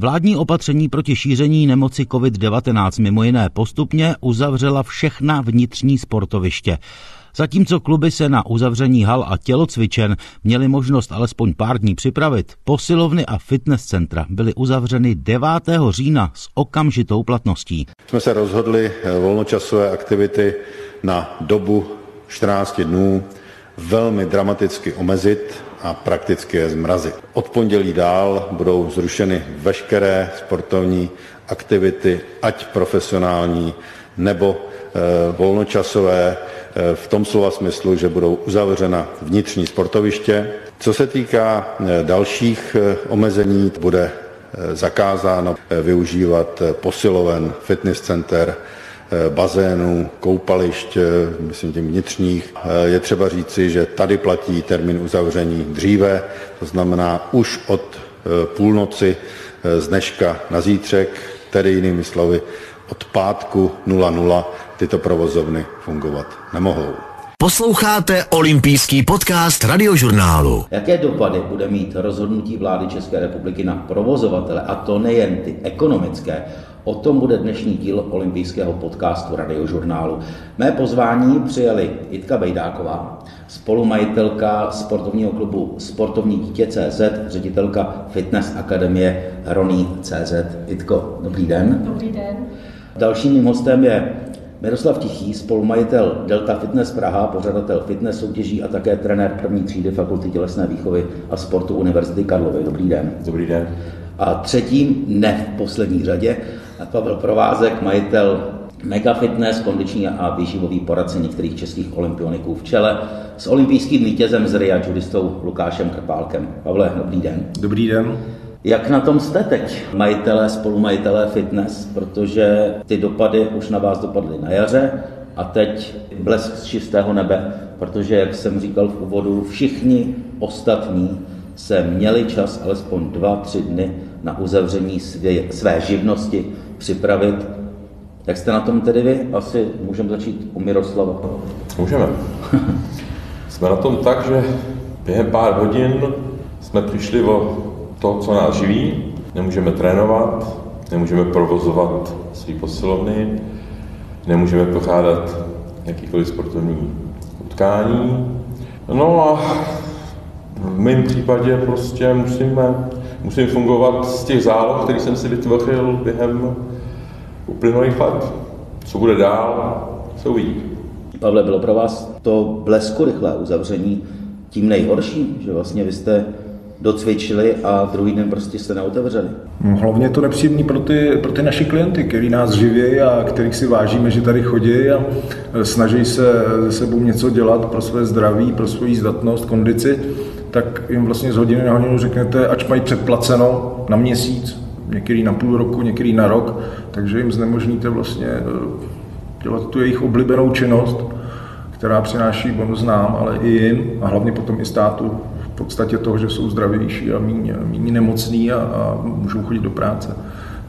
Vládní opatření proti šíření nemoci COVID-19 mimo jiné postupně uzavřela všechna vnitřní sportoviště. Zatímco kluby se na uzavření hal a tělocvičen měly možnost alespoň pár dní připravit, posilovny a fitness centra byly uzavřeny 9. října s okamžitou platností. Jsme se rozhodli eh, volnočasové aktivity na dobu 14 dnů velmi dramaticky omezit a prakticky je zmrazit. Od pondělí dál budou zrušeny veškeré sportovní aktivity, ať profesionální nebo e, volnočasové, e, v tom slova smyslu, že budou uzavřena vnitřní sportoviště. Co se týká e, dalších omezení, bude zakázáno využívat posiloven, fitness center, Eh, bazénů, koupališť, eh, myslím tím vnitřních. Eh, je třeba říci, že tady platí termín uzavření dříve, to znamená už od půlnoci z dneška na zítřek, tedy jinými slovy od pátku 00 tyto provozovny fungovat nemohou. Posloucháte olympijský podcast radiožurnálu. Jaké dopady bude mít rozhodnutí vlády České republiky na provozovatele, a to nejen ty ekonomické, O tom bude dnešní díl olympijského podcastu radiožurnálu. Mé pozvání přijali Jitka Bejdáková, spolumajitelka sportovního klubu Sportovní dítě CZ, ředitelka Fitness Akademie Roní CZ. Jitko, dobrý den. Dobrý den. Dalším mým hostem je Miroslav Tichý, spolumajitel Delta Fitness Praha, pořadatel fitness soutěží a také trenér první třídy Fakulty tělesné výchovy a sportu Univerzity Karlovy. Dobrý den. Dobrý den. A třetím, ne v poslední řadě, Pavel Provázek, majitel Mega Fitness, kondiční a výživový poradce některých českých olympioniků v čele s olympijským vítězem z RIA, judistou Lukášem Krpálkem. Pavle, dobrý den. Dobrý den. Jak na tom jste teď, majitelé, spolumajitelé fitness, protože ty dopady už na vás dopadly na jaře a teď blesk z čistého nebe, protože, jak jsem říkal v úvodu, všichni ostatní se měli čas alespoň dva, tři dny na uzavření své, své živnosti připravit. Jak jste na tom tedy vy? Asi můžeme začít u Miroslava. Můžeme. jsme na tom tak, že během pár hodin jsme přišli o to, co nás živí. Nemůžeme trénovat, nemůžeme provozovat své posilovny, nemůžeme pořádat jakýkoliv sportovní utkání. No a v mém případě prostě musíme, musím fungovat z těch záloh, který jsem si vytvořil během uplynulých let. Co bude dál, se uvidí. Pavle, bylo pro vás to blesku rychlé uzavření tím nejhorším, že vlastně vy jste docvičili a druhý den prostě jste neotevřeli. No, hlavně je to nepříjemný pro ty, pro ty naši klienty, který nás živí a kterých si vážíme, že tady chodí a snaží se se sebou něco dělat pro své zdraví, pro svoji zdatnost, kondici, tak jim vlastně z hodiny na hodinu řeknete, ať mají předplaceno na měsíc, některý na půl roku, některý na rok, takže jim znemožníte vlastně eh, dělat tu jejich oblíbenou činnost, která přináší bonus nám, ale i jim a hlavně potom i státu podstatě toho, že jsou zdravější a méně, méně nemocní a, a můžou chodit do práce.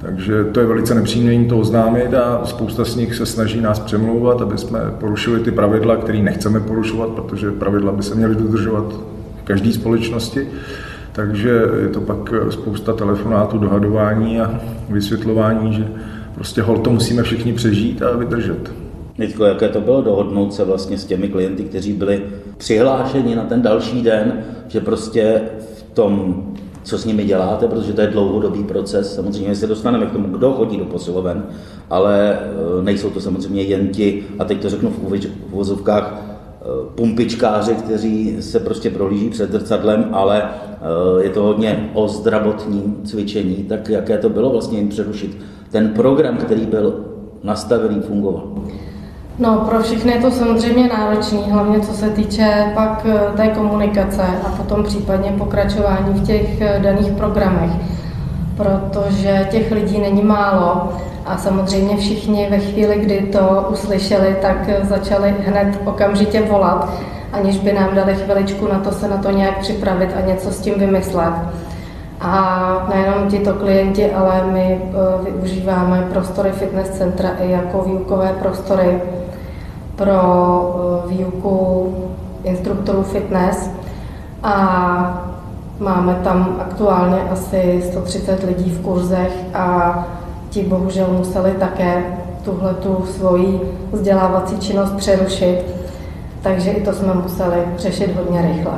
Takže to je velice nepříjemné jim to oznámit a spousta z nich se snaží nás přemlouvat, aby jsme porušili ty pravidla, které nechceme porušovat, protože pravidla by se měly dodržovat v každé společnosti. Takže je to pak spousta telefonátů, dohadování a vysvětlování, že prostě hol to musíme všichni přežít a vydržet. Nitko, jaké to bylo dohodnout se vlastně s těmi klienty, kteří byli přihlášeni na ten další den, že prostě v tom, co s nimi děláte, protože to je dlouhodobý proces, samozřejmě se dostaneme k tomu, kdo chodí do posiloven, ale e, nejsou to samozřejmě jen ti, a teď to řeknu v uvozovkách, e, pumpičkáři, kteří se prostě prohlíží před zrcadlem, ale e, je to hodně o zdravotním cvičení, tak jaké to bylo vlastně jim přerušit ten program, který byl nastavený, fungoval? No, pro všechny je to samozřejmě náročný, hlavně co se týče pak eh, té komunikace a potom případně pokračování v těch eh, daných programech, protože těch lidí není málo a samozřejmě všichni ve chvíli, kdy to uslyšeli, tak eh, začali hned okamžitě volat, aniž by nám dali chviličku na to se na to nějak připravit a něco s tím vymyslet. A nejenom tito klienti, ale my využíváme prostory fitness centra i jako výukové prostory pro eh, výuku instruktorů fitness a Máme tam aktuálně asi 130 lidí v kurzech a ti bohužel museli také tuhle tu svoji vzdělávací činnost přerušit, takže i to jsme museli řešit hodně rychle.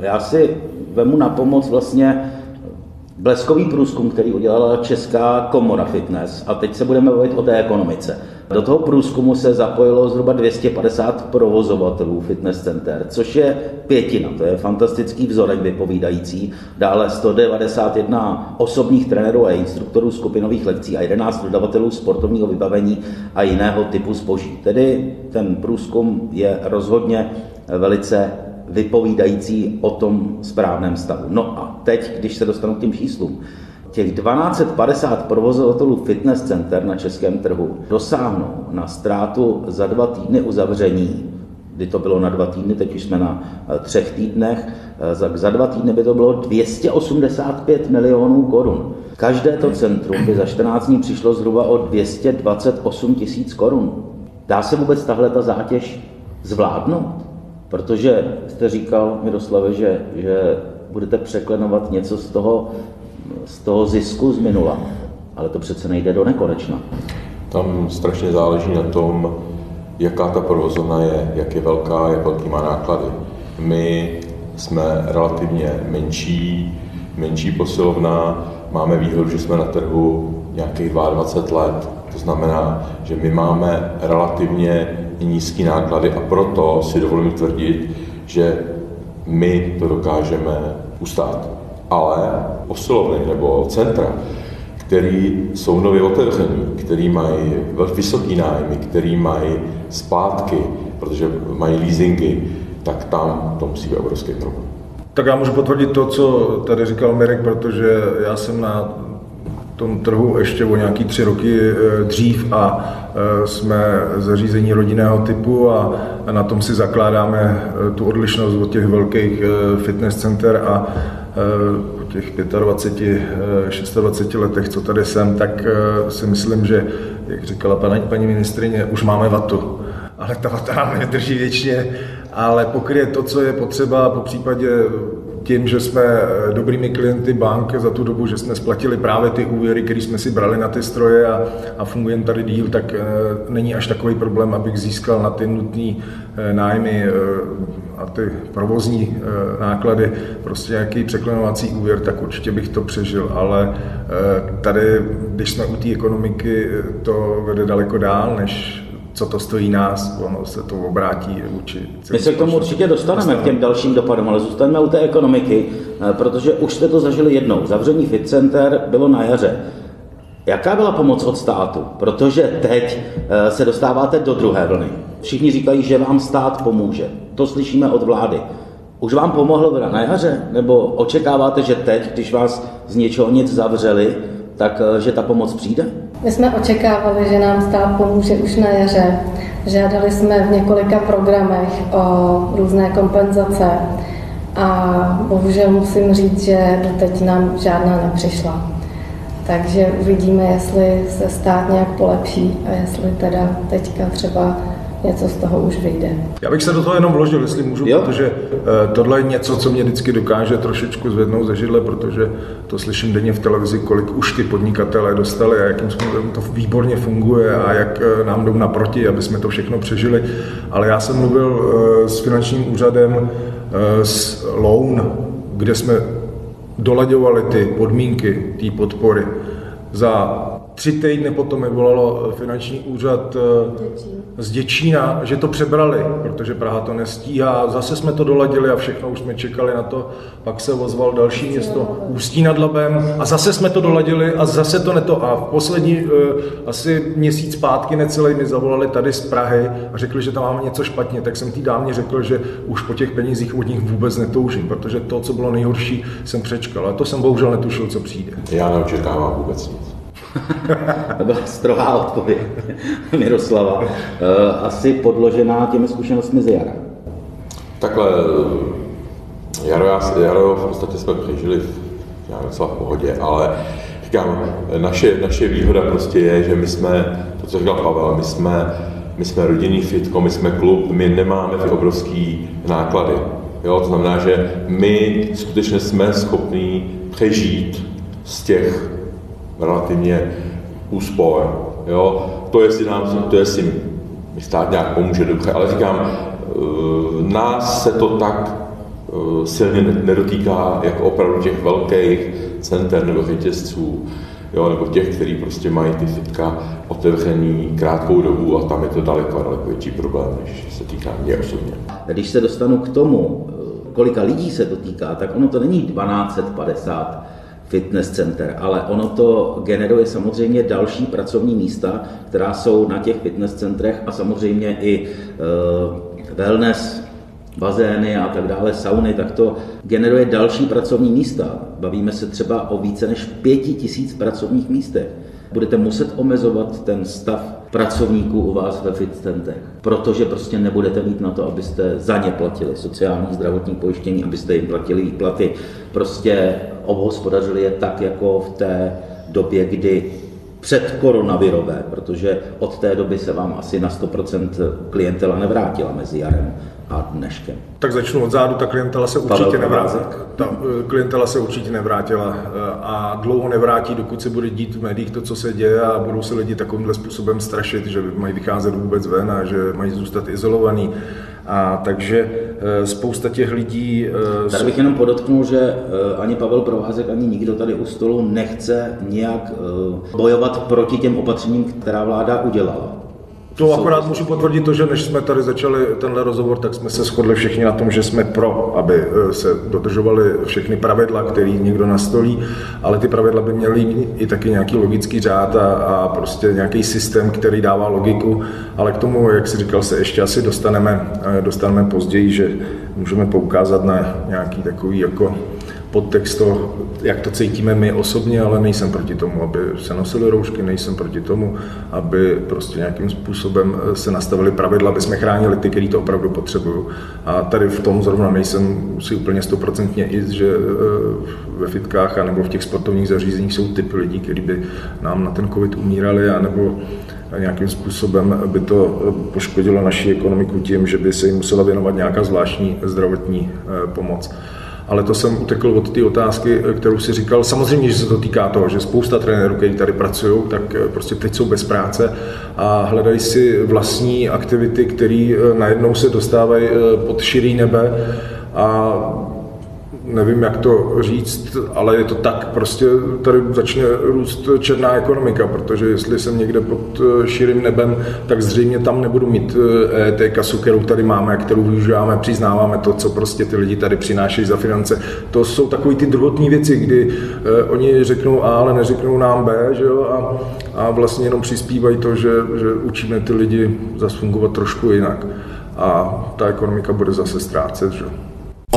Já si vemu na pomoc vlastně bleskový průzkum, který udělala Česká komora fitness a teď se budeme bavit o té ekonomice. Do toho průzkumu se zapojilo zhruba 250 provozovatelů fitness center, což je pětina, to je fantastický vzorek vypovídající. Dále 191 osobních trenérů a instruktorů skupinových lekcí a 11 dodavatelů sportovního vybavení a jiného typu zboží. Tedy ten průzkum je rozhodně velice vypovídající o tom správném stavu. No a teď, když se dostanu k těm číslům, těch 1250 provozovatelů fitness center na českém trhu dosáhnou na ztrátu za dva týdny uzavření, kdy to bylo na dva týdny, teď už jsme na eh, třech týdnech, eh, za, za dva týdny by to bylo 285 milionů korun. Každé to centrum by za 14 dní přišlo zhruba o 228 tisíc korun. Dá se vůbec tahle ta zátěž zvládnout? Protože jste říkal, Miroslave, že, že budete překlenovat něco z toho, z toho zisku z minula, ale to přece nejde do nekonečna. Tam strašně záleží na tom, jaká ta provozovna je, jak je velká, jak velký má náklady. My jsme relativně menší, menší posilovna, máme výhodu, že jsme na trhu nějakých 22 let. To znamená, že my máme relativně nízké náklady a proto si dovolím tvrdit, že my to dokážeme ustát. Ale posilovny nebo centra, který jsou nově otevření, který mají vysoký nájmy, který mají zpátky, protože mají leasingy, tak tam to musí být obrovský problém. Tak já můžu potvrdit to, co tady říkal Mirek, protože já jsem na tom trhu ještě o nějaký tři roky eh, dřív a eh, jsme zařízení rodinného typu a na tom si zakládáme eh, tu odlišnost od těch velkých fitness center a po těch 25, 26 letech, co tady jsem, tak si myslím, že, jak říkala paní, paní ministrině, už máme vatu. Ale ta vata nám nedrží věčně, ale pokryje to, co je potřeba, po případě tím, že jsme eh, dobrými klienty bank za tu dobu, že jsme splatili právě ty úvěry, které jsme si brali na ty stroje a, a fungujeme tady díl, tak e, není až takový problém, abych získal na ty nutné e, nájmy a ty provozní náklady prostě nějaký překlenovací úvěr, tak určitě bych to přežil, ale tady, když jsme u té ekonomiky, to vede daleko dál, než co to stojí nás, ono se to obrátí vůči. My se k tomu určitě dostaneme, k těm dalším dopadům, ale zůstaneme u té ekonomiky, eh, protože už jste to zažili jednou. Zavření Fit Center bylo na jaře. Jaká byla pomoc od státu? Protože teď eh, se dostáváte do druhé vlny. Všichni říkají, že vám stát pomůže. To slyšíme od vlády. Už vám pomohlo teda na jaře? Nebo očekáváte, že teď, když vás z něčeho nic zavřeli, tak eh, že ta pomoc přijde? My jsme očekávali, že nám stát pomůže už na jaře. Žádali jsme v několika programech o různé kompenzace a bohužel musím říct, že doteď nám žádná nepřišla. Takže uvidíme, jestli se stát nějak polepší a jestli teda teďka třeba něco z toho už vyjde. Já bych se do toho jenom vložil, jestli můžu, jo? protože uh, tohle je něco, co mě vždycky dokáže trošičku zvednout ze židle, protože to slyším denně v televizi, kolik už ty podnikatelé dostali a jakým způsobem to výborně funguje a jak uh, nám jdou naproti, aby jsme to všechno přežili. Ale já jsem mluvil uh, s finančním úřadem s Loan, kde jsme dolaďovali ty podmínky té podpory. Za tři týdny potom mi volalo finanční úřad Děčín z Děčína, že to přebrali, protože Praha to nestíhá. Zase jsme to doladili a všechno už jsme čekali na to. Pak se ozval další město Ústí nad Labem a zase jsme to doladili a zase to neto. A v poslední uh, asi měsíc zpátky necelý mi zavolali tady z Prahy a řekli, že tam máme něco špatně. Tak jsem té dámě řekl, že už po těch penězích od nich vůbec netoužím, protože to, co bylo nejhorší, jsem přečkal. A to jsem bohužel netušil, co přijde. Já neočekávám vůbec nic. To byla strohá odpověď Miroslava. Eh, asi podložená těmi zkušenostmi z jara. Takhle, jaro, jaro v podstatě jsme přežili v docela v pohodě, ale říkám, naše, naše výhoda prostě je, že my jsme, to, co říkal Pavel, my jsme, my jsme rodinný fitko, my jsme klub, my nemáme ty obrovské náklady. Jo, to znamená, že my skutečně jsme schopní přežít z těch relativně úspor. Jo? To, jestli nám, to jestli stát nějak pomůže dobře, ale říkám, eh, nás se to tak eh, silně nedotýká jako opravdu těch velkých center nebo řetězců, jo, nebo těch, kteří prostě mají ty fitka otevřený krátkou dobu a tam je to daleko, daleko větší problém, než se týká mě osobně. Když se dostanu k tomu, kolika lidí se to týká, tak ono to není 1250 fitness center, ale ono to generuje samozřejmě další pracovní místa, která jsou na těch fitness centrech a samozřejmě i uh, wellness, bazény a tak dále, sauny, tak to generuje další pracovní místa. Bavíme se třeba o více než pěti tisíc pracovních místech. Budete muset omezovat ten stav pracovníků u vás ve fit centrech, protože prostě nebudete mít na to, abyste za ně platili sociální zdravotní pojištění, abyste jim platili platy. Prostě obhospodařili je tak, jako v té době, kdy před koronavirové, protože od té doby se vám asi na 100% klientela nevrátila mezi jarem a dneškem. Tak začnu od zádu, ta klientela se určitě nevrátila. Ta eh, klientela se určitě nevrátila eh, a dlouho nevrátí, dokud se bude dít v médiích to, co se děje a budou se lidi takovýmhle způsobem strašit, že mají vycházet vůbec ven a že mají zůstat izolovaný. A takže eh, spousta těch lidí... Tady bych jenom podotknul, že ani Pavel Provázek, ani nikdo tady u stolu nechce nějak bojovat proti těm opatřením, která vláda udělala. To akorát můžu potvrdit to, že než jsme tady začali tenhle rozhovor, tak jsme se shodli všichni na tom, že jsme pro, aby eh, se dodržovaly všechny pravidla, které někdo nastolí, ale ty pravidla by měly i taky nějaký logický řád a, a prostě nějaký systém, který dává logiku, ale k tomu, jak si říkal, se ještě asi dostaneme, eh, dostaneme později, že můžeme poukázat na nějaký takový jako podtext to, jak to cítíme my osobně, ale nejsem proti tomu, aby se nosily roušky, nejsem proti tomu, aby prostě nějakým způsobem eh, se nastavili pravidla, aby jsme chránili ty, kteří to opravdu potřebují. A tady v tom zrovna nejsem si úplně stoprocentně i, že eh, ve fitkách nebo v těch sportovních zařízeních jsou typy lidí, kteří by nám na ten covid umírali, anebo nějakým způsobem by to eh, poškodilo naši ekonomiku tím, že by se jim musela věnovat nějaká zvláštní zdravotní pomoc ale to jsem utekl od té otázky, kterou si říkal. Samozřejmě, že se to týká toho, že spousta trenérů, kteří tady pracují, tak eh, prostě teď jsou bez práce a hledají si vlastní aktivity, které eh, najednou se dostávají eh, pod širý nebe a nevím, jak to říct, ale je to tak, prostě tady začne růst černá ekonomika, protože jestli jsem někde pod eh, širým nebem, tak zřejmě tam nebudu mít eh, kasu, kterou tady máme, kterou využíváme, přiznáváme to, co prostě ty lidi tady přinášejí za finance. To jsou takové ty druhotní věci, kdy eh, oni řeknou A, ale neřeknou nám B, že jo, a, a vlastně jenom přispívají to, že, že učíme ty lidi zase fungovat trošku jinak. A ta ekonomika bude zase ztrácet, že jo.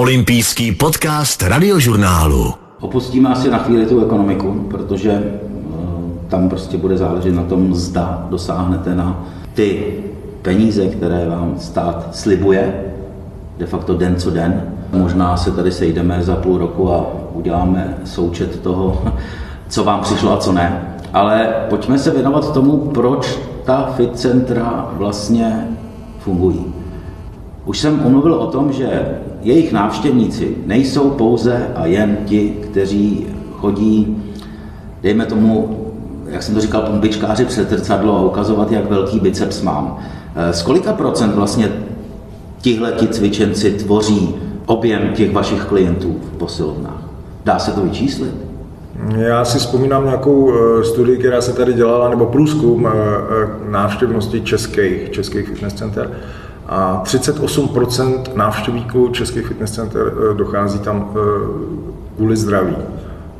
Olympijský podcast radiožurnálu. Opustíme asi na chvíli tu ekonomiku, protože eh, tam prostě bude záležet na tom, zda dosáhnete na ty peníze, které vám stát slibuje, de facto den co den. Možná se tady sejdeme za půl roku a uděláme součet toho, co vám přišlo a co ne. Ale pojďme se věnovat tomu, proč ta fit centra vlastně fungují. Už jsem umluvil o tom, že jejich návštěvníci nejsou pouze a jen ti, kteří chodí, dejme tomu, jak jsem to říkal, pombičkáři před zrcadlo a ukazovat, jak velký biceps mám. Eh, z kolika procent vlastně tihleti cvičenci tvoří objem těch vašich klientů v posilovnách? Dá se to vyčíslit? Já si vzpomínám nějakou eh, studii, která se tady dělala, nebo průzkum eh, návštěvnosti českých, českých fitness center a 38% návštěvníků českých fitness center eh, dochází tam eh, kvůli zdraví.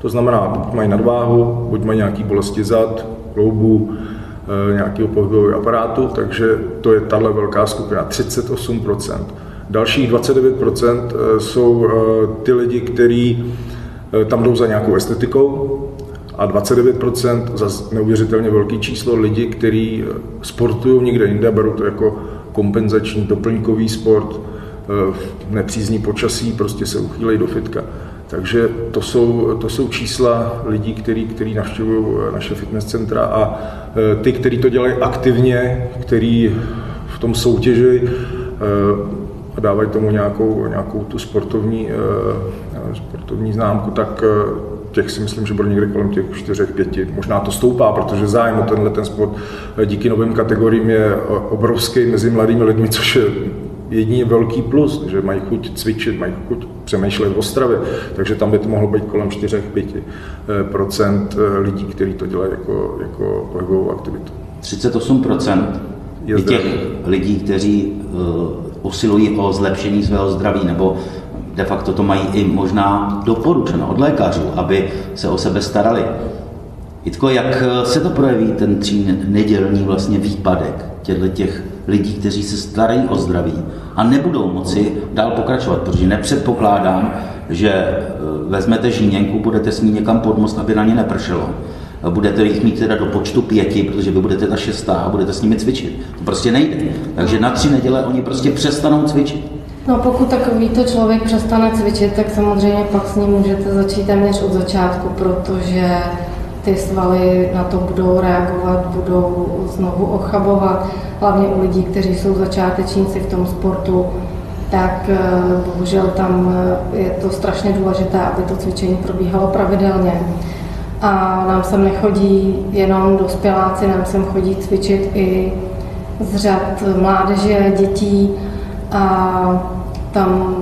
To znamená, buď mají nadváhu, buď mají nějaký bolesti zad, kloubu, eh, nějakého pohybového aparátu, takže to je tahle velká skupina, 38%. Dalších 29% jsou ty lidi, kteří tam jdou za nějakou estetikou a 29% za neuvěřitelně velký číslo lidí, kteří sportují někde jinde, berou to jako kompenzační doplňkový sport, eh, nepřízní počasí, prostě se uchýlejí do fitka. Takže to jsou, to jsou čísla lidí, který, který navštěvují eh, naše fitness centra a eh, ty, kteří to dělají aktivně, který v tom soutěži, a dávají tomu nějakou, nějakou tu sportovní, sportovní známku, tak těch si myslím, že bude někde kolem těch 4-5. Možná to stoupá, protože zájem o tenhle ten sport díky novým kategoriím je obrovský mezi mladými lidmi, což je jediný velký plus, že mají chuť cvičit, mají chuť přemýšlet o stravě, takže tam by to mohlo být kolem 4-5% lidí, kteří to dělají jako, jako pohybovou aktivitu. 38 je těch lidí, kteří uh, usilují o zlepšení svého zdraví nebo de facto to mají i možná doporučeno od lékařů, aby se o sebe starali. Jitko, jak se to projeví, ten tří nedělní vlastně výpadek těchto těch lidí, kteří se starají o zdraví a nebudou moci dál pokračovat, protože nepředpokládám, že e, vezmete žíněnku, budete s ní někam pod most, aby na ně nepršelo. Budete jich mít teda do počtu pěti, protože vy budete ta šestá a budete s nimi cvičit. To prostě nejde. Takže na tři neděle oni prostě přestanou cvičit. No pokud takovýto člověk přestane cvičit, tak samozřejmě pak s ním můžete začít téměř od začátku, protože ty svaly na to budou reagovat, budou znovu ochabovat, hlavně u lidí, kteří jsou začátečníci v tom sportu, tak eh, bohužel tam eh, je to strašně důležité, aby to cvičení probíhalo pravidelně. A nám sem nechodí jenom dospěláci, nám sem chodí cvičit i z řad mládeže, dětí a tam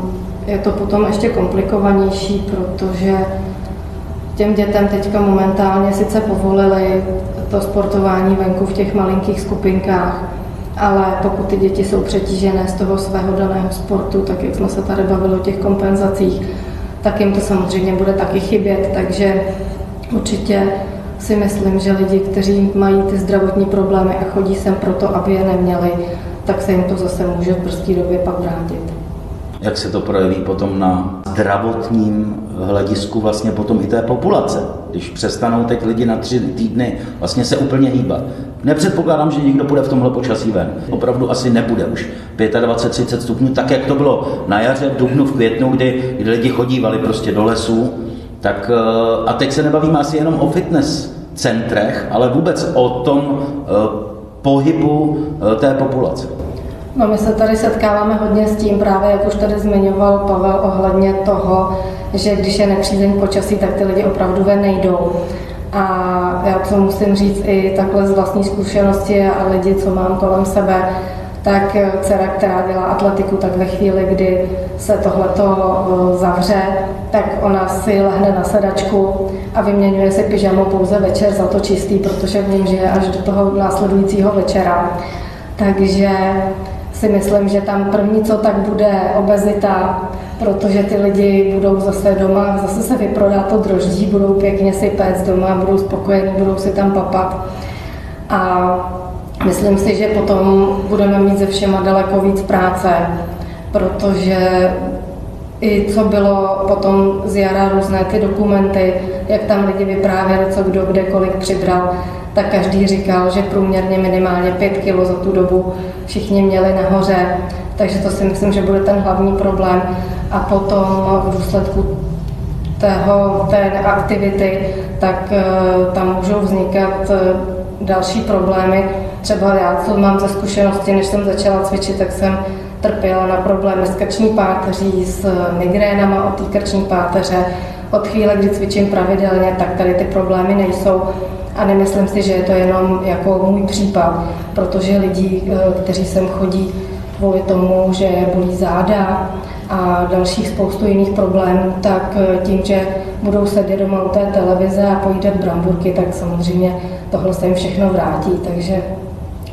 je to potom ještě komplikovanější, protože těm dětem teďka momentálně sice povolili to sportování venku v těch malinkých skupinkách, ale pokud ty děti jsou přetížené z toho svého daného sportu, tak jak jsme se tady bavili o těch kompenzacích, tak jim to samozřejmě bude taky chybět, takže určitě si myslím, že lidi, kteří mají ty zdravotní problémy a chodí sem proto, aby je neměli, tak se jim to zase může v brzké době pak vrátit jak se to projeví potom na zdravotním hledisku vlastně potom i té populace. Když přestanou teď lidi na tři týdny vlastně se úplně hýbat. Nepředpokládám, že někdo půjde v tomhle počasí ven. Opravdu asi nebude už 25-30 stupňů, tak jak to bylo na jaře, v dubnu, v květnu, kdy, kdy lidi chodívali prostě do lesů. Tak, eh, a teď se nebavíme asi jenom o fitness centrech, ale vůbec o tom eh, pohybu eh, té populace. No my se tady setkáváme hodně s tím právě, jak už tady zmiňoval Pavel, ohledně toho, že když je nepřízeň počasí, tak ty lidi opravdu ven nejdou. A já to musím říct i takhle z vlastní zkušenosti a lidi, co mám kolem sebe, tak dcera, která dělá atletiku, tak ve chvíli, kdy se tohleto zavře, tak ona si lehne na sedačku a vyměňuje si pyžamo pouze večer za to čistý, protože v něm žije až do toho následujícího večera. Takže si myslím, že tam první, co tak bude obezita, protože ty lidi budou zase doma, zase se vyprodá to droždí, budou pěkně si péct doma, budou spokojení, budou si tam papat. A myslím si, že potom budeme mít ze všema daleko víc práce, protože i co bylo potom z jara různé ty dokumenty, jak tam lidi vyprávěli, co kdo kde kolik přibral, tak každý říkal, že průměrně minimálně 5 kg za tu dobu všichni měli nahoře, takže to si myslím, že bude ten hlavní problém. A potom v důsledku tého, té aktivity, tak eh, tam můžou vznikat eh, další problémy. Třeba já, co mám ze zkušenosti, než jsem začala cvičit, tak jsem trpěla na problémy s krční páteří, s migrénama od té krční páteře. Od chvíle, kdy cvičím pravidelně, tak tady ty problémy nejsou. A nemyslím si, že je to jenom jako můj případ, protože lidi, eh, kteří sem chodí kvůli tomu, že bolí záda a dalších spoustu jiných problémů, tak eh, tím, že budou sedět doma u té televize a pojídat bramburky, tak samozřejmě tohle se jim všechno vrátí. Takže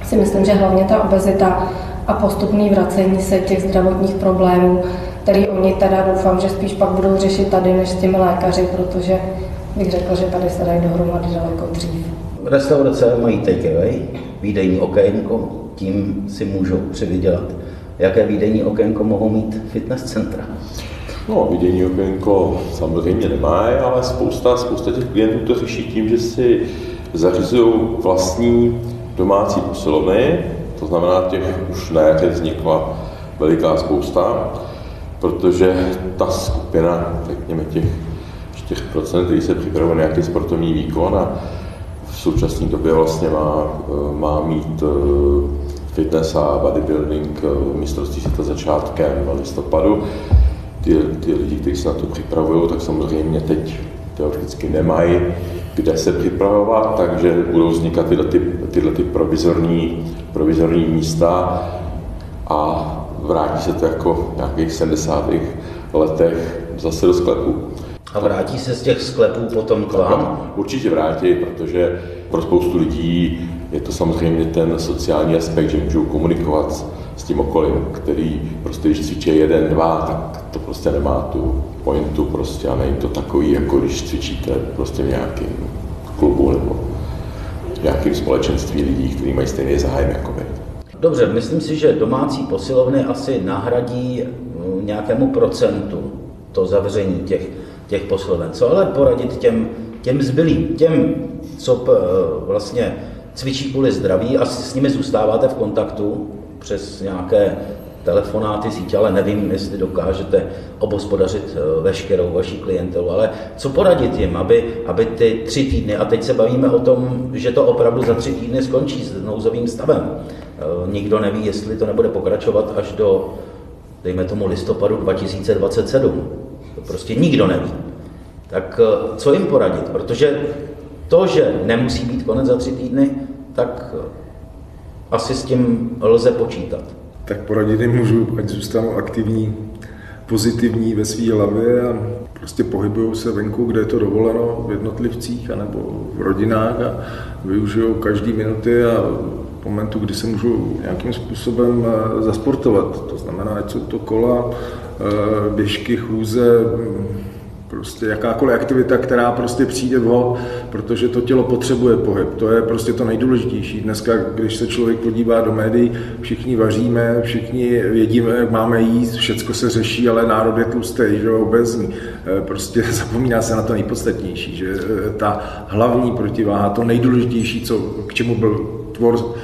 si myslím, že hlavně ta obezita a postupný vracení se těch zdravotních problémů, který oni teda doufám, že spíš pak budou řešit tady než s těmi lékaři, protože bych řekl, že tady se dají dohromady daleko dřív. Restaurace mají takeaway, výdejní okénko, tím si můžou přivydělat. Jaké výdejní okénko mohou mít fitness centra? No, výdejní okénko samozřejmě nemá, ale spousta, spousta těch klientů to řeší tím, že si zařizují vlastní domácí posilovny, to znamená, těch už na jaře vznikla veliká spousta, protože ta skupina, řekněme, těch 4%, který se připravuje na nějaký sportovní výkon a v současné době vlastně má, má mít eh, fitness a bodybuilding mistrovství světa začátkem listopadu. Ty, ty lidi, kteří se na to připravují, tak samozřejmě teď teoreticky nemají kde se připravovat, takže budou vznikat tyhle, ty, tyhle ty provizorní, provizorní místa a vrátí se to jako v nějakých 70. letech zase do sklepu. A vrátí se z těch sklepů potom k vám? Určitě vrátí, protože pro spoustu lidí je to samozřejmě ten sociální aspekt, že můžou komunikovat s tím okolím, který prostě, když cvičí jeden, dva, tak to prostě nemá tu pointu prostě a není to takový, jako když cvičíte prostě v nějakém klubu nebo v nějakém společenství lidí, kteří mají stejný zájem jako vy. Dobře, myslím si, že domácí posilovny asi nahradí mm, nějakému procentu to zavření těch, těch posiloven. Co ale poradit těm, těm zbylým, těm, co vlastně cvičí kvůli zdraví a s nimi zůstáváte v kontaktu přes nějaké telefonáty, sítě, ale nevím, jestli dokážete obospodařit eh, veškerou vaši klientelu, ale co poradit jim, aby, aby ty tři týdny, a teď se bavíme o tom, že to opravdu za tři týdny skončí s nouzovým stavem. Eh, nikdo neví, jestli to nebude pokračovat až do, dejme tomu, listopadu 2027. To prostě nikdo neví. Tak eh, co jim poradit? Protože to, že nemusí být konec za tři týdny, tak asi s tím lze počítat tak poradit jim můžu, ať zůstanou aktivní, pozitivní ve své hlavě a prostě pohybují se venku, kde je to dovoleno, v jednotlivcích anebo v rodinách a využijou každý minuty a momentu, kdy se můžou nějakým způsobem eh, zasportovat. To znamená, ať jsou to kola, eh, běžky, chůze, Prostě jakákoliv aktivita, která prostě přijde vhod, protože to tělo potřebuje pohyb. To je prostě to nejdůležitější. Dneska, když se člověk podívá do médií, všichni vaříme, všichni vědíme, jak máme jíst, všecko se řeší, ale národ je tlustý, že obezní. E, prostě zapomíná se na to nejpodstatnější, že e, ta hlavní protiváha, to nejdůležitější, co, k čemu byl tvor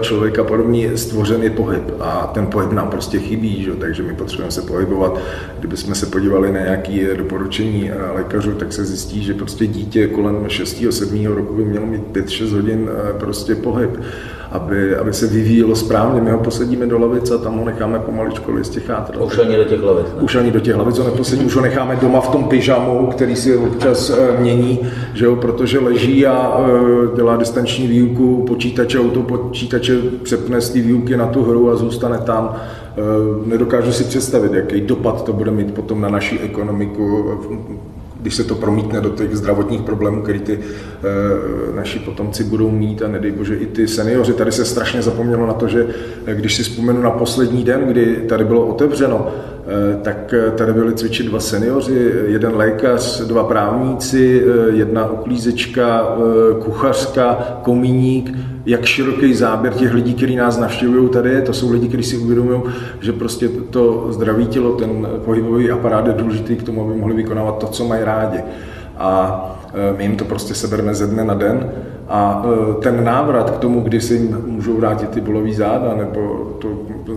člověka podobně stvořen je pohyb a ten pohyb nám prostě chybí, že? takže my potřebujeme se pohybovat. Kdybychom se podívali na nějaké doporučení eh, lékařů, tak se zjistí, že prostě dítě kolem 6. 7. roku by mělo mít 5-6 hodin eh, prostě pohyb aby, aby se vyvíjelo správně. My ho posadíme do lavic a tam ho necháme pomaličku listě chátrat. Už ani do těch lavic. Ne? Už ani do těch lavic ho neposadíme, už ho necháme doma v tom pyžamu, který si občas uh, mění, že jo, protože leží a uh, dělá distanční výuku počítače, auto počítače přepne z té výuky na tu hru a zůstane tam. Uh, nedokážu si představit, jaký dopad to bude mít potom na naši ekonomiku když se to promítne do těch zdravotních problémů, které ty e, naši potomci budou mít a nedej bože i ty seniori. Tady se strašně zapomnělo na to, že eh, když si vzpomenu na poslední den, kdy tady bylo otevřeno, tak tady byli cvičit dva seniori, jeden lékař, dva právníci, e, jedna uklízečka, kuchařka, komíník, jak široký záběr těch lidí, kteří nás navštěvují tady To jsou lidi, kteří si uvědomují, že prostě to zdraví tělo, ten pohybový aparát je důležitý k tomu, aby mohli vykonávat to, co mají rádi. A my jim to prostě sebereme ze dne na den. A e, ten návrat k tomu, kdy si jim můžou vrátit ty bolový záda, nebo to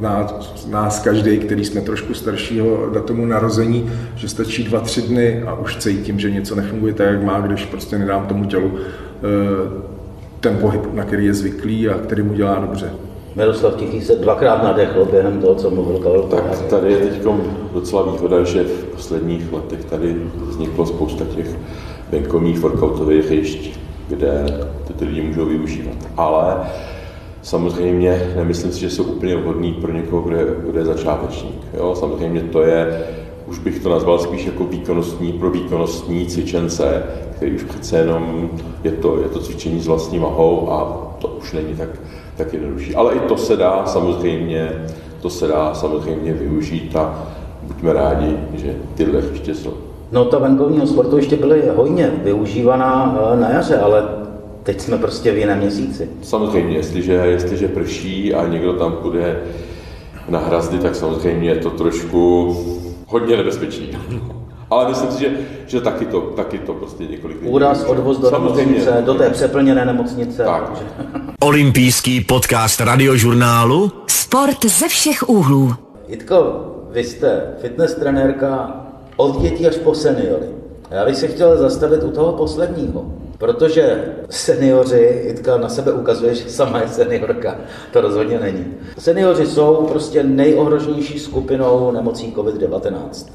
nás, nás každý, který jsme trošku staršího datumu narození, že stačí dva, tři dny a už cítím, že něco nefunguje tak, jak má, když prostě nedám tomu tělu e, ten pohyb, na který je zvyklý a který mu dělá dobře. Miroslav Tichý se dvakrát nadechl během toho, co mluvil Karel Tak tady je teď docela výhoda, že v posledních letech tady vzniklo spousta těch venkovních workoutových hřišť, kde ty lidi můžou využívat. Ale samozřejmě nemyslím si, že jsou úplně vhodný pro někoho, kdo je, kdo je začátečník. Jo? Samozřejmě to je, už bych to nazval spíš jako výkonnostní, pro výkonnostní cvičence, který už přece jenom je to, je to cvičení s vlastní vahou a to už není tak, tak jednodušší. Ale i to se dá samozřejmě, to se dá samozřejmě využít a buďme rádi, že tyhle ještě jsou. No ta venkovního ještě byly hojně využívaná eh, na jaře, ale teď jsme prostě v jiném měsíci. Samozřejmě, jestliže, jestliže prší a někdo tam půjde na hrazdy, tak samozřejmě je to trošku hodně nebezpečný. Ale myslím si, že, že taky, to, taky to prostě několik lidí. Úraz, odvoz do nemocnice, do té přeplněné nemocnice. Tak. Olympijský podcast radiožurnálu Sport ze všech úhlů. Jitko, vy jste fitness trenérka od dětí až po seniory. Já bych se chtěl zastavit u toho posledního, protože seniori, Jitka na sebe ukazuje, že sama je seniorka. To rozhodně není. Seniori jsou prostě nejohroženější skupinou nemocí COVID-19.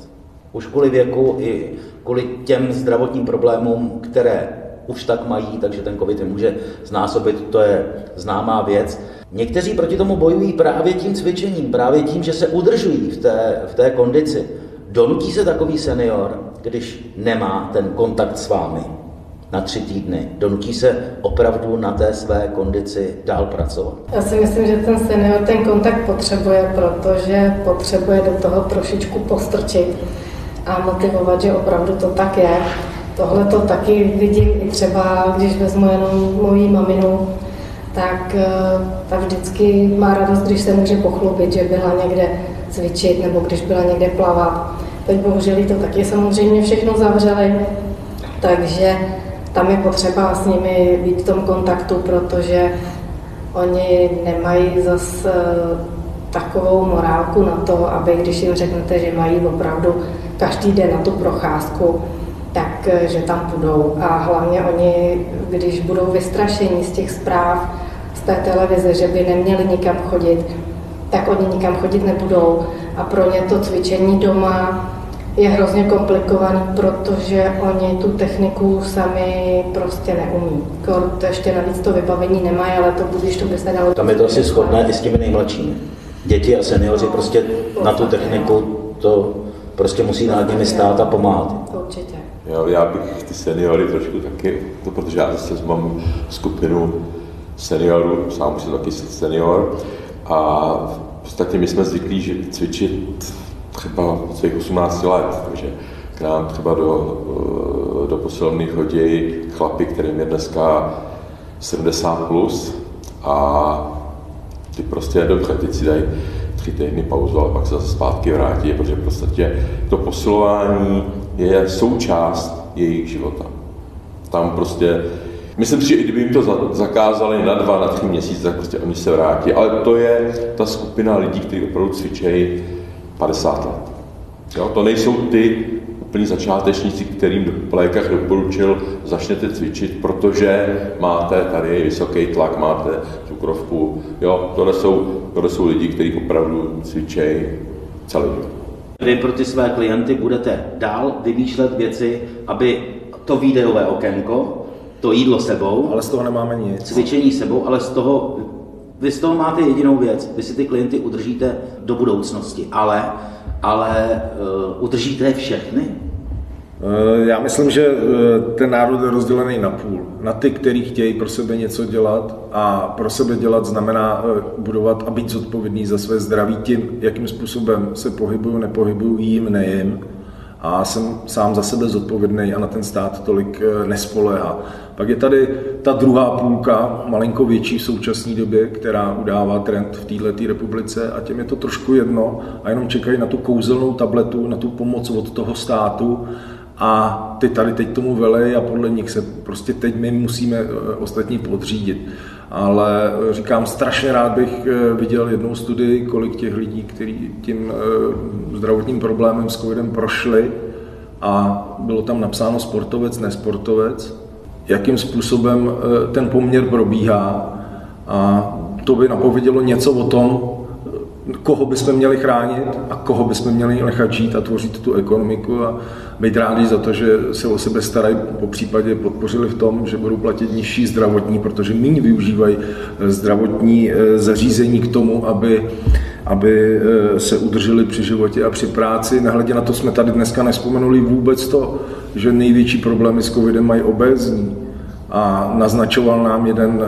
Už kvůli věku i kvůli těm zdravotním problémům, které už tak mají, takže ten COVID je může znásobit, to je známá věc. Někteří proti tomu bojují právě tím cvičením, právě tím, že se udržují v té, v té kondici. Donutí se takový senior, když nemá ten kontakt s vámi na tři týdny, donutí se opravdu na té své kondici dál pracovat? Já si myslím, že ten senior ten kontakt potřebuje, protože potřebuje do toho trošičku postrčit a motivovat, že opravdu to tak je. Tohle to taky vidím i třeba, když vezmu jenom moji maminu, tak eh, ta vždycky má radost, když se může pochlubit, že byla někde cvičit nebo když byla někde plavat. Teď bohužel to taky samozřejmě všechno zavřeli, takže tam je potřeba s nimi být v tom kontaktu, protože oni nemají zase eh, takovou morálku na to, aby když jim řeknete, že mají opravdu každý den na tu procházku, tak eh, že tam budou. A hlavně oni, když budou vystrašení z těch zpráv z té televize, že by neměli nikam chodit, tak oni nikam chodit nebudou. A pro ně to cvičení doma je hrozně komplikovaný, protože oni tu techniku sami prostě neumí. To ještě navíc to vybavení nemají, ale to budeš, to by se dalo... Tam je to asi shodné i s těmi nejmladšími. Děti a seniori prostě na tu techniku to prostě musí nad nimi stát a pomáhat. Určitě. Já, já bych ty seniory trošku taky, to protože já zase mám skupinu seniorů, sám jsem taky senior, a v podstatě my jsme zvyklí že cvičit třeba od svých 18 let, takže k nám třeba do, do posilovny chodí chlapy, kterým je dneska 70 plus a ty prostě dobře, teď si dají tři týdny pauzu, ale pak se zase zpátky vrátí, protože v podstatě to posilování je součást jejich života. Tam prostě, myslím si, že i kdyby jim to zakázali na dva, na tři měsíce, tak prostě oni se vrátí. Ale to je ta skupina lidí, kteří opravdu cvičejí 50 let. Jo, to nejsou ty úplní začátečníci, kterým lékař doporučil, začněte cvičit, protože máte tady vysoký tlak, máte cukrovku. Jo, tohle jsou, tohle jsou lidi, kteří opravdu cvičejí celý život. Vy pro ty své klienty budete dál vymýšlet věci, aby to videové okénko, to jídlo sebou, ale z toho nemáme nic. Cvičení sebou, ale z toho, vy z toho máte jedinou věc, vy si ty klienty udržíte do budoucnosti, ale, ale uh, udržíte je všechny? Eh, já myslím, že eh, ten národ je rozdělený na půl. Na ty, kteří chtějí pro sebe něco dělat a pro sebe dělat znamená budovat a být zodpovědný za své zdraví tím, jakým způsobem se pohybuju, nepohybuju, jím, nejím a jsem sám za sebe zodpovědný a na ten stát tolik eh, nespoléhá. Pak je tady ta druhá půlka, malinko větší v současné době, která udává trend v této republice a těm je to trošku jedno a jenom čekají na tu kouzelnou tabletu, na tu pomoc od toho státu a ty tady teď tomu velej a podle nich se prostě teď my musíme eh, ostatní podřídit ale eh, říkám, strašně rád bych eh, viděl jednou studii, kolik těch lidí, kteří tím eh, zdravotním problémem s covidem prošli. A bylo tam napsáno sportovec, nesportovec, jakým způsobem ten poměr probíhá. A to by napovědělo něco o tom, koho bychom měli chránit a koho bychom měli nechat žít a tvořit tu ekonomiku a být rádi za to, že se o sebe starají, po případě podpořili v tom, že budou platit nižší zdravotní, protože méně využívají eh, zdravotní eh, zařízení k tomu, aby, aby eh, se udrželi při životě a při práci. Nehledě na to jsme tady dneska nespomenuli vůbec to, že největší problémy s covidem mají obézní. A naznačoval nám jeden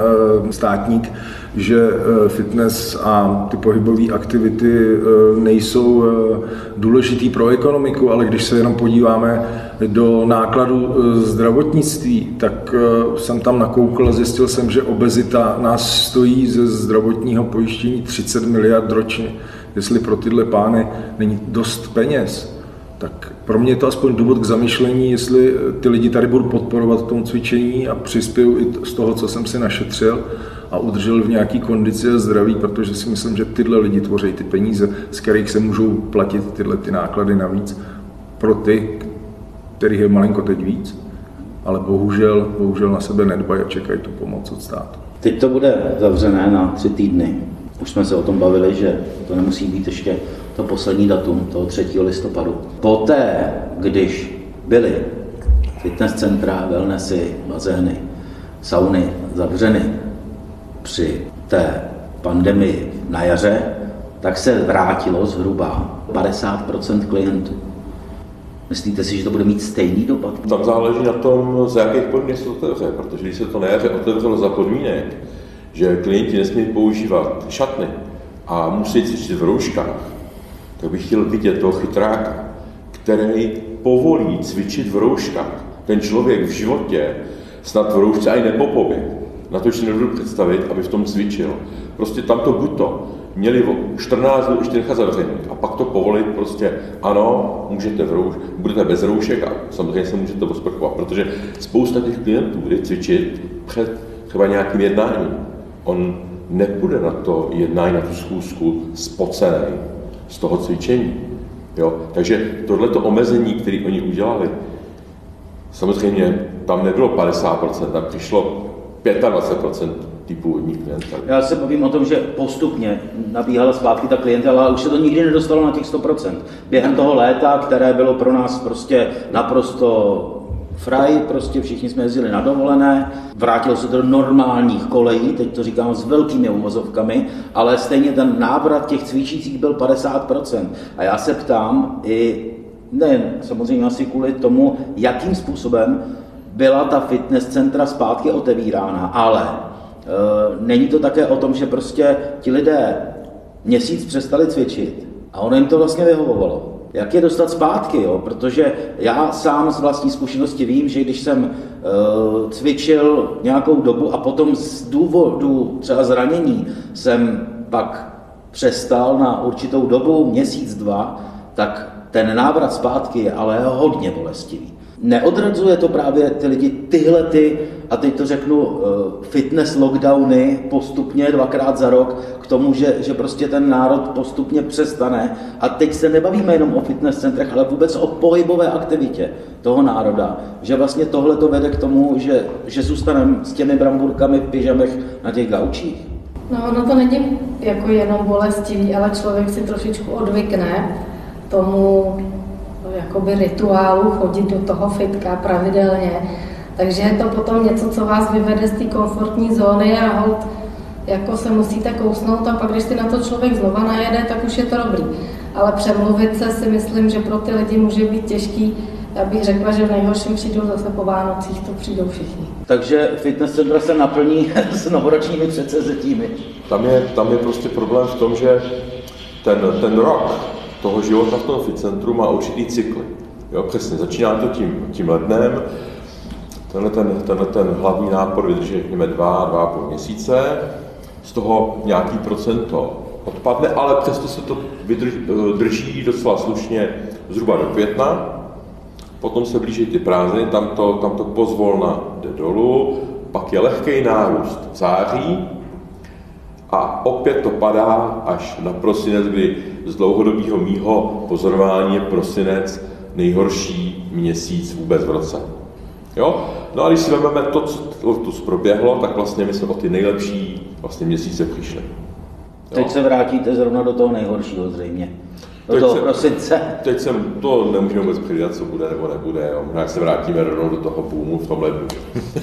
státník, že eh, fitness a ty pohybové aktivity eh, nejsou eh, důležitý pro ekonomiku, ale když se jenom podíváme do nákladu zdravotnictví, tak jsem tam nakoukl a zjistil jsem, že obezita nás stojí ze zdravotního pojištění 30 miliard ročně. Jestli pro tyhle pány není dost peněz, tak pro mě je to aspoň důvod k zamyšlení, jestli ty lidi tady budou podporovat v tom cvičení a přispěju i z toho, co jsem si našetřil a udržel v nějaký kondici a zdraví, protože si myslím, že tyhle lidi tvoří ty peníze, z kterých se můžou platit tyhle ty náklady navíc pro ty, kterých je malinko teď víc, ale bohužel, bohužel na sebe nedbají a čekají tu pomoc od státu. Teď to bude zavřené na tři týdny. Už jsme se o tom bavili, že to nemusí být ještě to poslední datum, toho 3. listopadu. Poté, když byly fitness centra, wellnessy, bazény, sauny zavřeny při té pandemii na jaře, tak se vrátilo zhruba 50% klientů. Myslíte si, že to bude mít stejný dopad? Tam záleží na tom, za jakých podmínek se to otevře, protože když se to na jaře otevřelo za podmínek, že klienti nesmí používat šatny a musí cvičit v rouškách, tak bych chtěl vidět toho chytráka, který povolí cvičit v rouškách. Ten člověk v životě snad v roušce ani nepopobě. Na to si nebudu představit, aby v tom cvičil. Prostě tam to buď to měli 14 dnů ještě nechat zavření a pak to povolit prostě, ano, můžete v rouš, budete bez roušek a samozřejmě se můžete osprchovat, protože spousta těch klientů jde cvičit před třeba nějakým jednáním. On nepůjde na to jednání, na tu schůzku spocený z toho cvičení. Jo? Takže tohleto omezení, které oni udělali, samozřejmě tam nebylo 50%, tam přišlo 25% ty původní klientely. Já se bavím o tom, že postupně nabíhala zpátky ta klientela, ale už se to nikdy nedostalo na těch 100%. Během toho léta, které bylo pro nás prostě naprosto fraj, prostě všichni jsme jezdili na dovolené, vrátilo se to do normálních kolejí, teď to říkám s velkými uvozovkami, ale stejně ten návrat těch cvičících byl 50%. A já se ptám i, ne samozřejmě asi kvůli tomu, jakým způsobem byla ta fitness centra zpátky otevírána, ale e, není to také o tom, že prostě ti lidé měsíc přestali cvičit a ono jim to vlastně vyhovovalo. Jak je dostat zpátky, jo? protože já sám z vlastní zkušenosti vím, že když jsem e, cvičil nějakou dobu a potom z důvodu třeba zranění jsem pak přestal na určitou dobu, měsíc, dva, tak ten návrat zpátky je ale hodně bolestivý neodradzuje to právě ty lidi tyhle ty, a teď to řeknu, eh, fitness lockdowny postupně dvakrát za rok k tomu, že, že prostě ten národ postupně přestane. A teď se nebavíme jenom o fitness centrech, ale vůbec o pohybové aktivitě toho národa. Že vlastně tohle to vede k tomu, že, že zůstaneme s těmi bramburkami v pyžamech na těch gaučích. No, ono to není jako jenom bolestivý, ale člověk si trošičku odvykne tomu jakoby rituálu chodit do toho fitka pravidelně. Takže je to potom něco, co vás vyvede z té komfortní zóny a hold jako se musíte kousnout a pak, když si na to člověk znova najede, tak už je to dobrý. Ale přemluvit se si myslím, že pro ty lidi může být těžký. Já bych řekla, že v nejhorším přijdou zase po Vánocích, to přijdou všichni. Takže fitness centra se naplní s novoročními předsezetími. Tam je, tam je prostě problém v tom, že ten, ten rok, toho života v tom fitcentru má určitý cykly. Jo, přesně, začíná to tím, tím lednem, tenhle ten, tenhle ten hlavní nápor vydrží, řekněme, dva, dva a půl měsíce, z toho nějaký procento odpadne, ale přesto se to vydrž, drží docela slušně zhruba do května, potom se blíží ty prázdniny, tam to, tam to pozvolna jde dolů, pak je lehký nárůst v září a opět to padá až na prosinec, kdy z dlouhodobého mýho pozorování je prosinec nejhorší měsíc vůbec v roce. Jo? No a když si vezmeme to, co letos proběhlo, tak vlastně my jsme o ty nejlepší vlastně měsíce přišli. Jo? Teď se vrátíte zrovna do toho nejhoršího zřejmě. Do teď toho jsem, prosince. Teď jsem, to nemůžeme vůbec předvídat, co bude nebo nebude. Jo? Možná se vrátíme rovnou do toho boomu v tom lednu.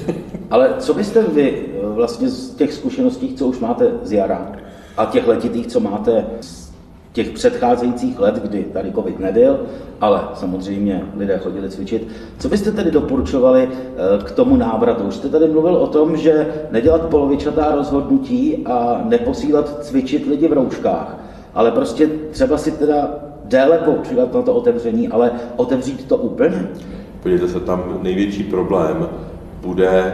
Ale co byste vy eh, vlastně z těch zkušeností, co už máte z jara a těch letitých, co máte z těch předcházejících let, kdy tady covid nebyl, ale samozřejmě lidé chodili cvičit. Co byste tedy doporučovali eh, k tomu návratu? Už jste tady mluvil o tom, že nedělat polovičatá rozhodnutí a neposílat cvičit lidi v rouškách, ale prostě třeba si teda déle počítat na to otevření, ale otevřít to úplně? Podívejte se, tam největší problém bude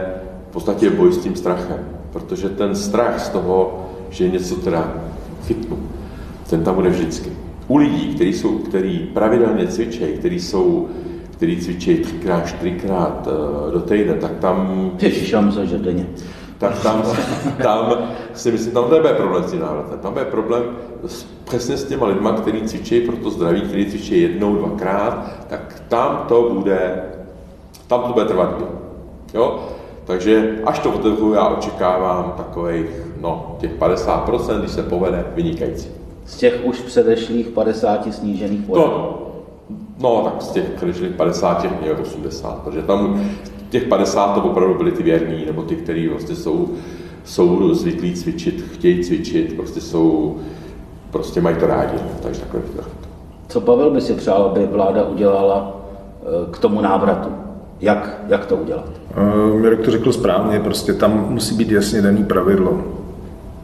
v podstatě boj s tím strachem, protože ten strach z toho, že něco teda chytnu, ten tam bude vždycky. U lidí, kteří jsou, který pravidelně cvičí, kteří jsou který cvičí třikrát, čtyřikrát uh, do týdne, tak tam... Ježiš, já myslím, že denně. Tak tam, tam si myslím, tam nebude problém s tím návratem. Tam bude problém s, přesně s těma lidma, kteří cvičí pro to zdraví, kteří cvičí jednou, dvakrát, tak tam to bude Tam to bude trvat díl. Jo? Takže až to otevřu, já očekávám takových, no, těch 50%, když se povede, vynikající. Z těch už předešlých 50 snížených To, no, tak z těch předešlých 50 těch měl 80, protože tam těch 50 to opravdu byli ty věrní, nebo ty, kteří vlastně jsou, jsou zvyklí cvičit, chtějí cvičit, prostě jsou, prostě mají to rádi, takže takhle řekl. Co Pavel by si přál, aby vláda udělala eh, k tomu návratu? Jak, jak to udělat? Uh, Mirek to řekl správně, prostě tam musí být jasně daný pravidlo.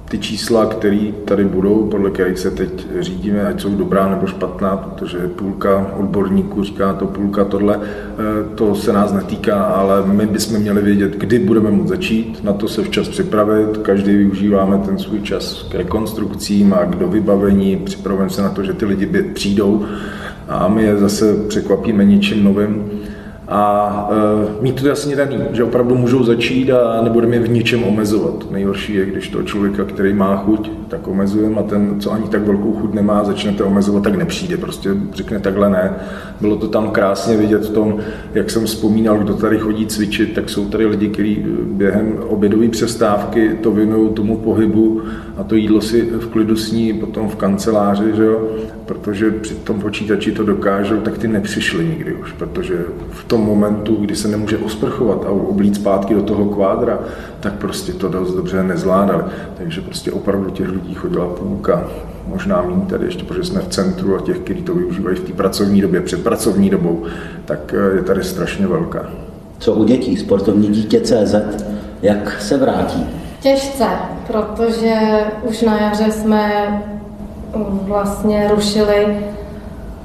Ty čísla, které tady budou, podle kterých se teď řídíme, ať jsou dobrá nebo špatná, protože půlka odborníků říká to, půlka tohle, eh, to se nás netýká, ale my bychom měli vědět, kdy budeme moct začít, na to se včas připravit, každý využíváme ten svůj čas k rekonstrukcím a k dovybavení, připravujeme se na to, že ty lidi přijdou. A my je zase překvapíme něčím novým a e, mít to jasně daný, že opravdu můžou začít a nebudeme je v ničem omezovat. Nejhorší je, když toho člověka, který má chuť, tak omezujeme a ten, co ani tak velkou chuť nemá, začnete omezovat, tak nepřijde. Prostě řekne takhle ne. Bylo to tam krásně vidět v tom, jak jsem vzpomínal, kdo tady chodí cvičit, tak jsou tady lidi, kteří během obědové přestávky to věnují tomu pohybu a to jídlo si v klidu sní potom v kanceláři, že jo? protože při tom počítači to dokážou, tak ty nepřišli nikdy už, protože v tom momentu, kdy se nemůže osprchovat a oblít zpátky do toho kvádra, tak prostě to dost dobře nezvládali. Takže prostě opravdu těch lidí chodila půlka, možná méně tady ještě, protože jsme v centru a těch, kteří to využívají v té pracovní době, před pracovní dobou, tak eh, je tady strašně velká. Co u dětí? Sportovní dítě CZ, jak se vrátí? Těžce, protože už na jaře jsme vlastně rušili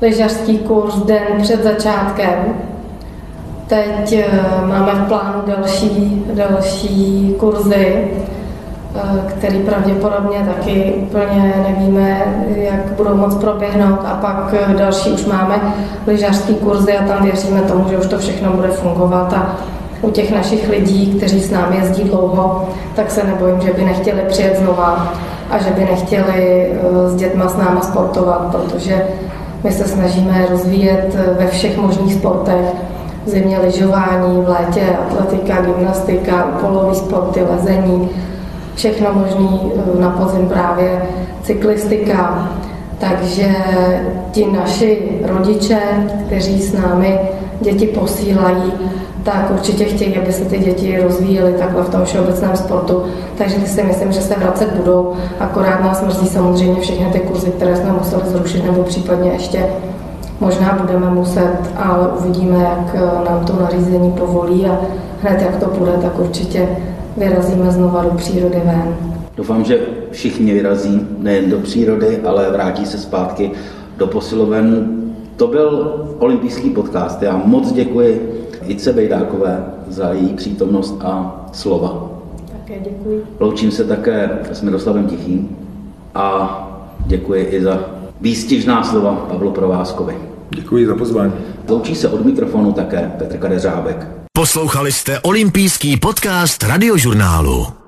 lyžařský kurz den před začátkem. Teď eh, máme v plánu další, další kurzy, který pravděpodobně taky úplně nevíme, jak budou moc proběhnout. A pak eh, další už máme lyžařský kurzy a tam věříme tomu, že už to všechno bude fungovat. A u těch našich lidí, kteří s námi jezdí dlouho, tak se nebojím, že by nechtěli přijet znova a že by nechtěli s dětma s náma sportovat, protože my se snažíme rozvíjet ve všech možných sportech v zimě lyžování, v létě atletika, gymnastika, polový sporty, lezení, všechno možné eh, na podzim právě cyklistika. Takže ti naši rodiče, kteří s námi děti posílají, tak určitě chtějí, aby se ty děti rozvíjely takhle v tom všeobecném sportu. Takže si myslím, že se vracet budou. Akorát nás mrzí samozřejmě všechny ty kurzy, které jsme museli zrušit, nebo případně ještě Možná budeme muset, ale uvidíme, jak eh, nám to nařízení povolí a hned jak to půjde, tak určitě vyrazíme znova do přírody ven. Doufám, že všichni vyrazí nejen do přírody, ale vrátí se zpátky do posiloven. To byl olympijský podcast. Já moc děkuji Ice Bejdákové za její přítomnost a slova. Také děkuji. Loučím se také s Miroslavem Tichým a děkuji i za výstižná slova Pavlu Provázkovi. Děkuji za pozvání. Loučí se od mikrofonu také Petr Kadeřábek. Poslouchali jste olympijský podcast radiožurnálu.